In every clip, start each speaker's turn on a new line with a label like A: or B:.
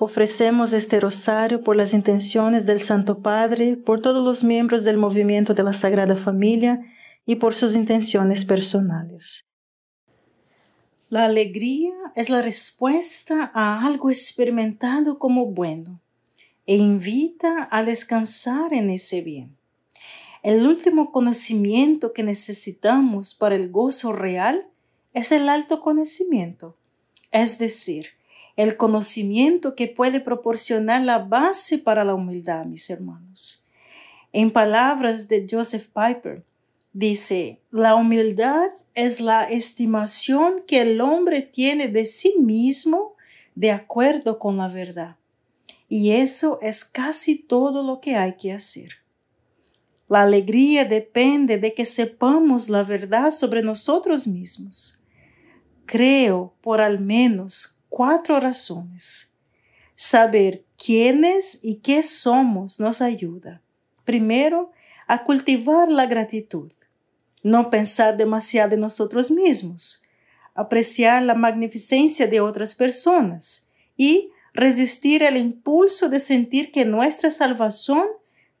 A: Ofrecemos este rosario por las intenciones del Santo Padre, por todos los miembros del movimiento de la Sagrada Familia y por sus intenciones personales. La alegría es la respuesta a algo experimentado como bueno e invita a descansar en ese bien. El último conocimiento que necesitamos para el gozo real es el alto conocimiento, es decir, el conocimiento que puede proporcionar la base para la humildad, mis hermanos. En palabras de Joseph Piper, dice, la humildad es la estimación que el hombre tiene de sí mismo de acuerdo con la verdad. Y eso es casi todo lo que hay que hacer. La alegría depende de que sepamos la verdad sobre nosotros mismos. Creo, por al menos cuatro razones. Saber quiénes y qué somos nos ayuda. Primero, a cultivar la gratitud. No pensar demasiado en nosotros mismos. Apreciar la magnificencia de otras personas. Y resistir el impulso de sentir que nuestra salvación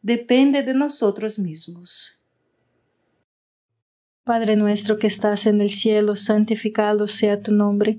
A: depende de nosotros mismos. Padre nuestro que estás en el cielo, santificado sea tu nombre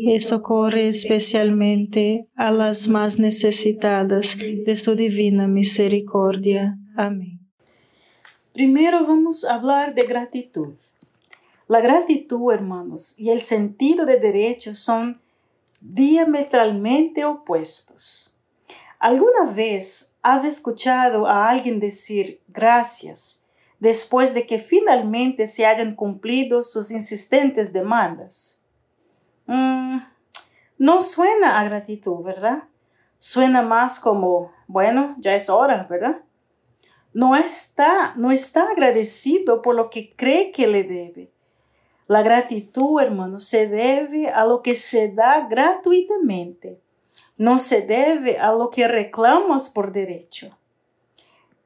A: y socorre especialmente a las más necesitadas de su divina misericordia. Amén.
B: Primero vamos a hablar de gratitud. La gratitud, hermanos, y el sentido de derecho son diametralmente opuestos. ¿Alguna vez has escuchado a alguien decir gracias después de que finalmente se hayan cumplido sus insistentes demandas? Mm, no suena a gratitud, ¿verdad? Suena más como, bueno, ya es hora, ¿verdad? No está, no está agradecido por lo que cree que le debe. La gratitud, hermano, se debe a lo que se da gratuitamente. No se debe a lo que reclamas por derecho.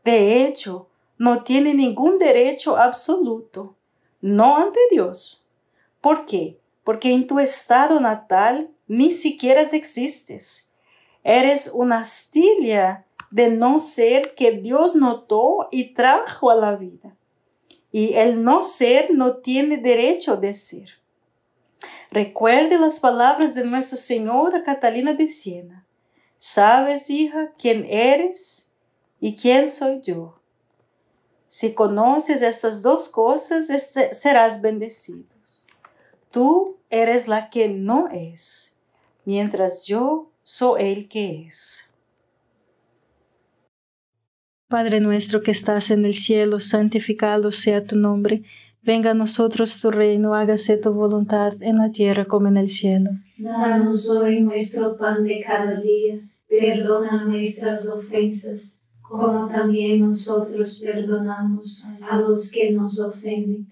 B: De hecho, no tiene ningún derecho absoluto, no ante Dios. ¿Por qué? Porque en tu estado natal ni siquiera existes. Eres una astilla de no ser que Dios notó y trajo a la vida. Y el no ser no tiene derecho de ser. Recuerde las palabras de Nuestra Señora Catalina de Siena. ¿Sabes, hija, quién eres y quién soy yo? Si conoces estas dos cosas, serás bendecido. Tú eres la que no es, mientras yo soy el que es.
A: Padre nuestro que estás en el cielo, santificado sea tu nombre. Venga a nosotros tu reino, hágase tu voluntad en la tierra como en el cielo.
C: Danos hoy nuestro pan de cada día, perdona nuestras ofensas, como también nosotros perdonamos a los que nos ofenden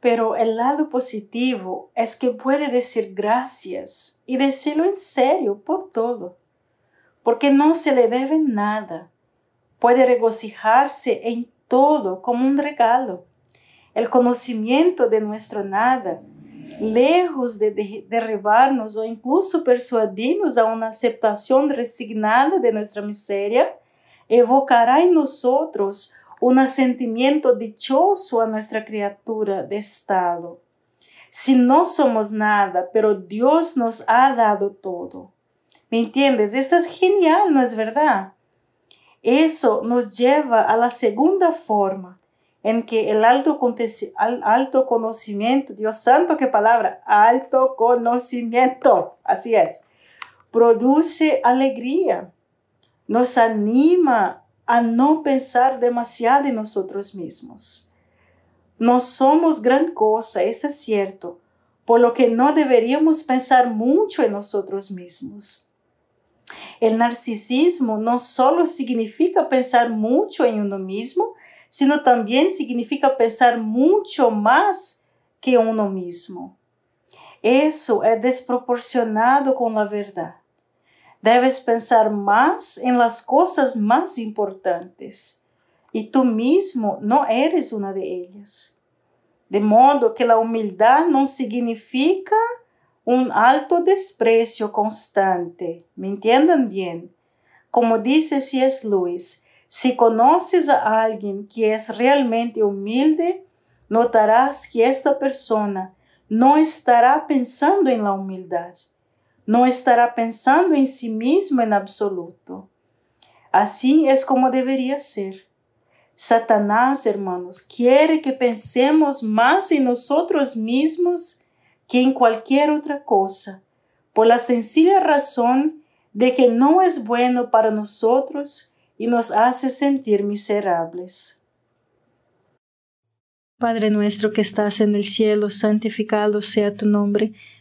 B: Pero el lado positivo es que puede decir gracias y decirlo en serio por todo, porque no se le debe nada. Puede regocijarse en todo como un regalo. El conocimiento de nuestro nada, lejos de derribarnos o incluso persuadirnos a una aceptación resignada de nuestra miseria, evocará en nosotros un sentimiento dichoso a nuestra criatura de estado. Si no somos nada, pero Dios nos ha dado todo. ¿Me entiendes? Eso es genial, ¿no es verdad? Eso nos lleva a la segunda forma en que el alto conocimiento, Dios santo, qué palabra, alto conocimiento, así es, produce alegría, nos anima a no pensar demasiado en nosotros mismos. No somos gran cosa, eso es cierto, por lo que no deberíamos pensar mucho en nosotros mismos. El narcisismo no solo significa pensar mucho en uno mismo, sino también significa pensar mucho más que uno mismo. Eso es desproporcionado con la verdad. Debes pensar más en las cosas más importantes y tú mismo no eres una de ellas. De modo que la humildad no significa un alto desprecio constante. ¿Me entiendan bien? Como dice C.S. Lewis, si conoces a alguien que es realmente humilde, notarás que esta persona no estará pensando en la humildad no estará pensando en sí mismo en absoluto. Así es como debería ser. Satanás, hermanos, quiere que pensemos más en nosotros mismos que en cualquier otra cosa, por la sencilla razón de que no es bueno para nosotros y nos hace sentir miserables.
A: Padre nuestro que estás en el cielo, santificado sea tu nombre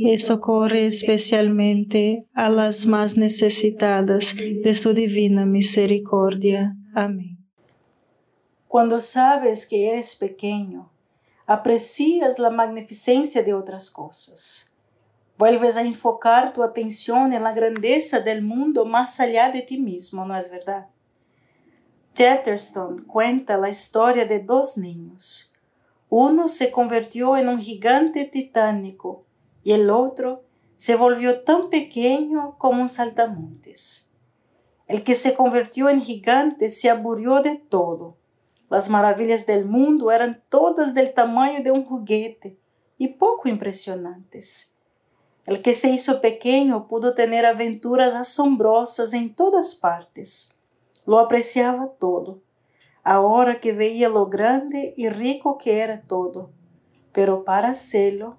A: y socorre especialmente a las más necesitadas de su divina misericordia. Amén.
B: Cuando sabes que eres pequeño, aprecias la magnificencia de otras cosas. Vuelves a enfocar tu atención en la grandeza del mundo más allá de ti mismo, ¿no es verdad? Jetterstone cuenta la historia de dos niños. Uno se convirtió en un gigante titánico y el otro se volvió tan pequeño como un saltamontes. El que se convirtió en gigante se aburrió de todo. Las maravillas del mundo eran todas del tamaño de un juguete y poco impresionantes. El que se hizo pequeño pudo tener aventuras asombrosas en todas partes. Lo apreciaba todo, ahora que veía lo grande y rico que era todo. Pero para hacerlo,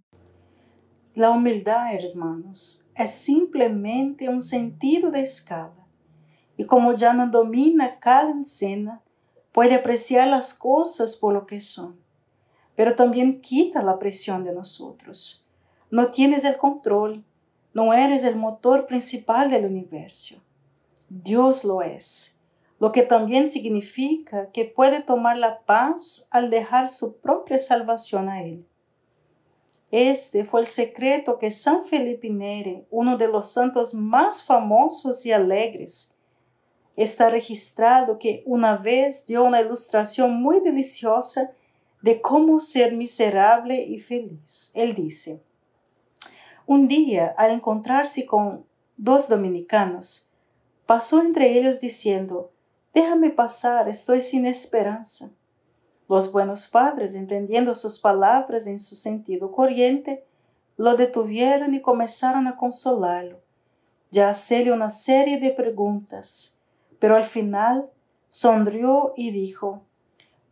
B: La humildad, hermanos, es simplemente un sentido de escala. Y como ya no domina cada escena, puede apreciar las cosas por lo que son, pero también quita la presión de nosotros. No tienes el control, no eres el motor principal del universo. Dios lo es, lo que también significa que puede tomar la paz al dejar su propia salvación a Él. Este fue el secreto que San Felipe Neri, uno de los santos más famosos y alegres, está registrado que una vez dio una ilustración muy deliciosa de cómo ser miserable y feliz. Él dice, un día, al encontrarse con dos dominicanos, pasó entre ellos diciendo, déjame pasar, estoy sin esperanza. Los buenos padres, entendiendo sus palabras en su sentido corriente, lo detuvieron y comenzaron a consolarlo, ya hacerle una serie de preguntas, pero al final sonrió y dijo,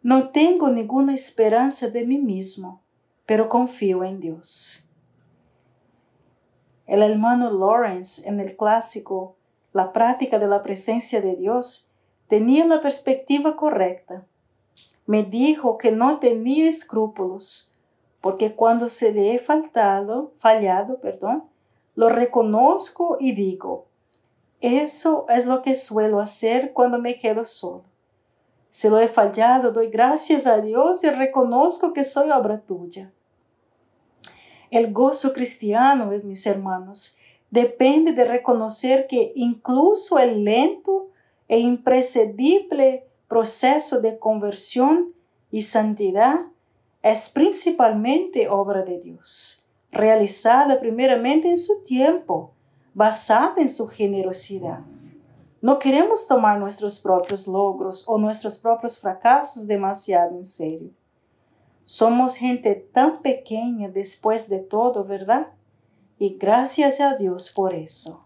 B: no tengo ninguna esperanza de mí mismo, pero confío en Dios. El hermano Lawrence en el clásico La práctica de la presencia de Dios tenía la perspectiva correcta me dijo que no tenía escrúpulos, porque cuando se le he faltado, fallado, perdón, lo reconozco y digo, eso es lo que suelo hacer cuando me quedo solo. Si lo he fallado, doy gracias a Dios y reconozco que soy obra tuya. El gozo cristiano, mis hermanos, depende de reconocer que incluso el lento e imprescindible proceso de conversión y santidad es principalmente obra de Dios, realizada primeramente en su tiempo, basada en su generosidad. No queremos tomar nuestros propios logros o nuestros propios fracasos demasiado en serio. Somos gente tan pequeña después de todo, ¿verdad? Y gracias a Dios por eso.